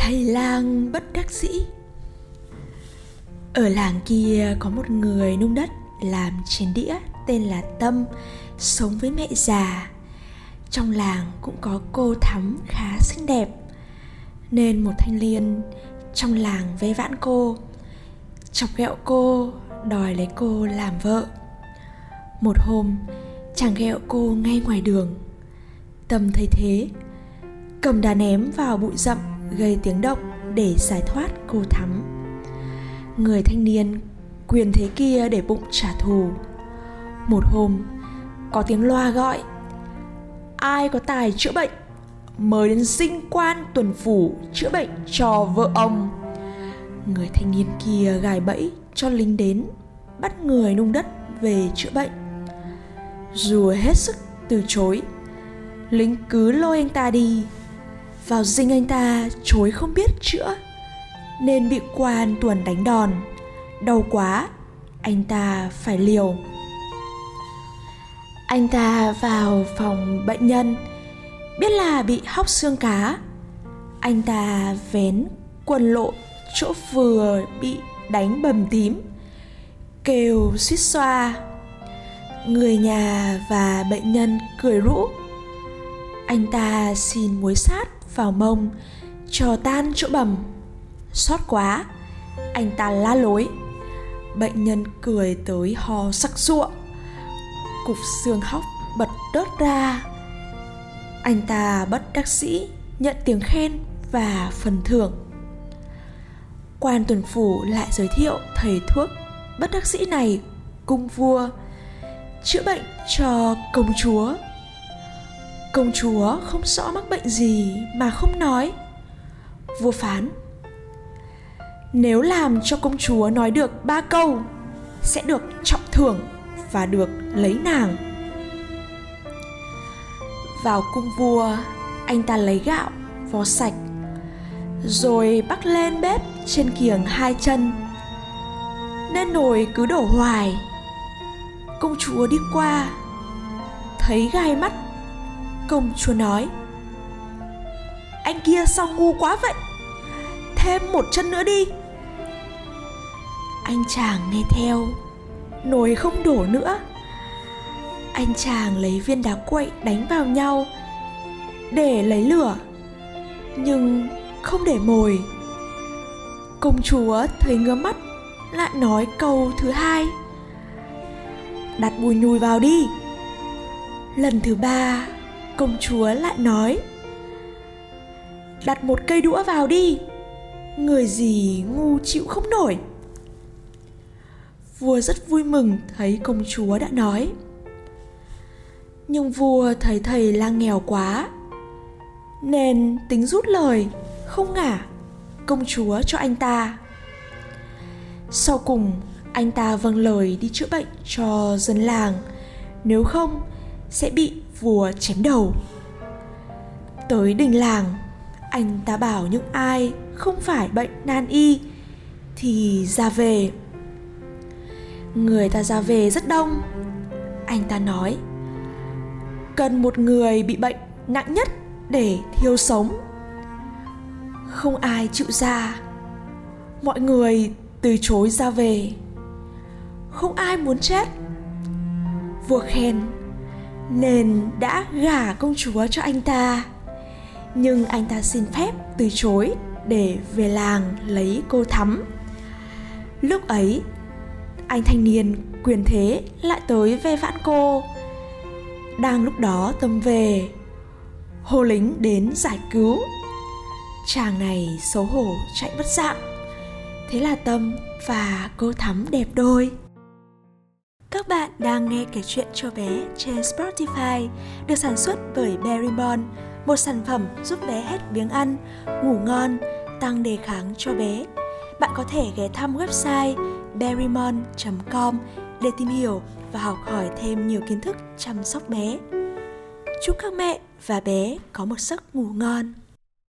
thầy lang bất đắc dĩ. Ở làng kia có một người nung đất làm chén đĩa tên là tâm, sống với mẹ già. Trong làng cũng có cô thắm khá xinh đẹp. Nên một thanh niên trong làng vây vãn cô. Chọc ghẹo cô, đòi lấy cô làm vợ. Một hôm, chàng ghẹo cô ngay ngoài đường. Tâm thấy thế, cầm đá ném vào bụi rậm gây tiếng động để giải thoát cô thắm. Người thanh niên quyền thế kia để bụng trả thù. Một hôm, có tiếng loa gọi. Ai có tài chữa bệnh, mời đến sinh quan tuần phủ chữa bệnh cho vợ ông. Người thanh niên kia gài bẫy cho lính đến, bắt người nung đất về chữa bệnh. Dù hết sức từ chối, lính cứ lôi anh ta đi vào dinh anh ta chối không biết chữa, nên bị quan tuần đánh đòn. Đau quá, anh ta phải liều. Anh ta vào phòng bệnh nhân, biết là bị hóc xương cá. Anh ta vén quần lộ chỗ vừa bị đánh bầm tím, kêu suýt xoa. Người nhà và bệnh nhân cười rũ anh ta xin muối sát vào mông, cho tan chỗ bầm. Xót quá, anh ta la lối. Bệnh nhân cười tới ho sắc sụa. Cục xương hóc bật đớt ra. Anh ta bất đắc sĩ nhận tiếng khen và phần thưởng. Quan tuần phủ lại giới thiệu thầy thuốc bất đắc sĩ này, cung vua, chữa bệnh cho công chúa công chúa không rõ mắc bệnh gì mà không nói. Vua phán, nếu làm cho công chúa nói được ba câu, sẽ được trọng thưởng và được lấy nàng. Vào cung vua, anh ta lấy gạo vò sạch, rồi bắt lên bếp trên kiềng hai chân. Nên nồi cứ đổ hoài. Công chúa đi qua, thấy gai mắt công chúa nói. Anh kia sao ngu quá vậy? Thêm một chân nữa đi. Anh chàng nghe theo nồi không đổ nữa. Anh chàng lấy viên đá quậy đánh vào nhau, để lấy lửa, nhưng không để mồi. Công chúa thấy ngứa mắt, lại nói câu thứ hai. Đặt bùi nhùi vào đi. Lần thứ ba công chúa lại nói, đặt một cây đũa vào đi, người gì ngu chịu không nổi. Vua rất vui mừng thấy công chúa đã nói, nhưng vua thấy thầy lang nghèo quá, nên tính rút lời, không ngả, công chúa cho anh ta. Sau cùng, anh ta vâng lời đi chữa bệnh cho dân làng, nếu không sẽ bị vua chém đầu. Tới đình làng, anh ta bảo những ai không phải bệnh nan y thì ra về. Người ta ra về rất đông. Anh ta nói, cần một người bị bệnh nặng nhất để thiêu sống. Không ai chịu ra. Mọi người từ chối ra về. Không ai muốn chết. Vua khen nên đã gả công chúa cho anh ta. Nhưng anh ta xin phép từ chối để về làng lấy cô thắm. Lúc ấy, anh thanh niên quyền thế lại tới ve vãn cô. Đang lúc đó tâm về, hồ lính đến giải cứu. Chàng này xấu hổ chạy mất dạng. Thế là tâm và cô thắm đẹp đôi các bạn đang nghe kể chuyện cho bé trên Spotify được sản xuất bởi Berrymon, một sản phẩm giúp bé hết biếng ăn, ngủ ngon, tăng đề kháng cho bé. Bạn có thể ghé thăm website berrymon.com để tìm hiểu và học hỏi thêm nhiều kiến thức chăm sóc bé. Chúc các mẹ và bé có một giấc ngủ ngon.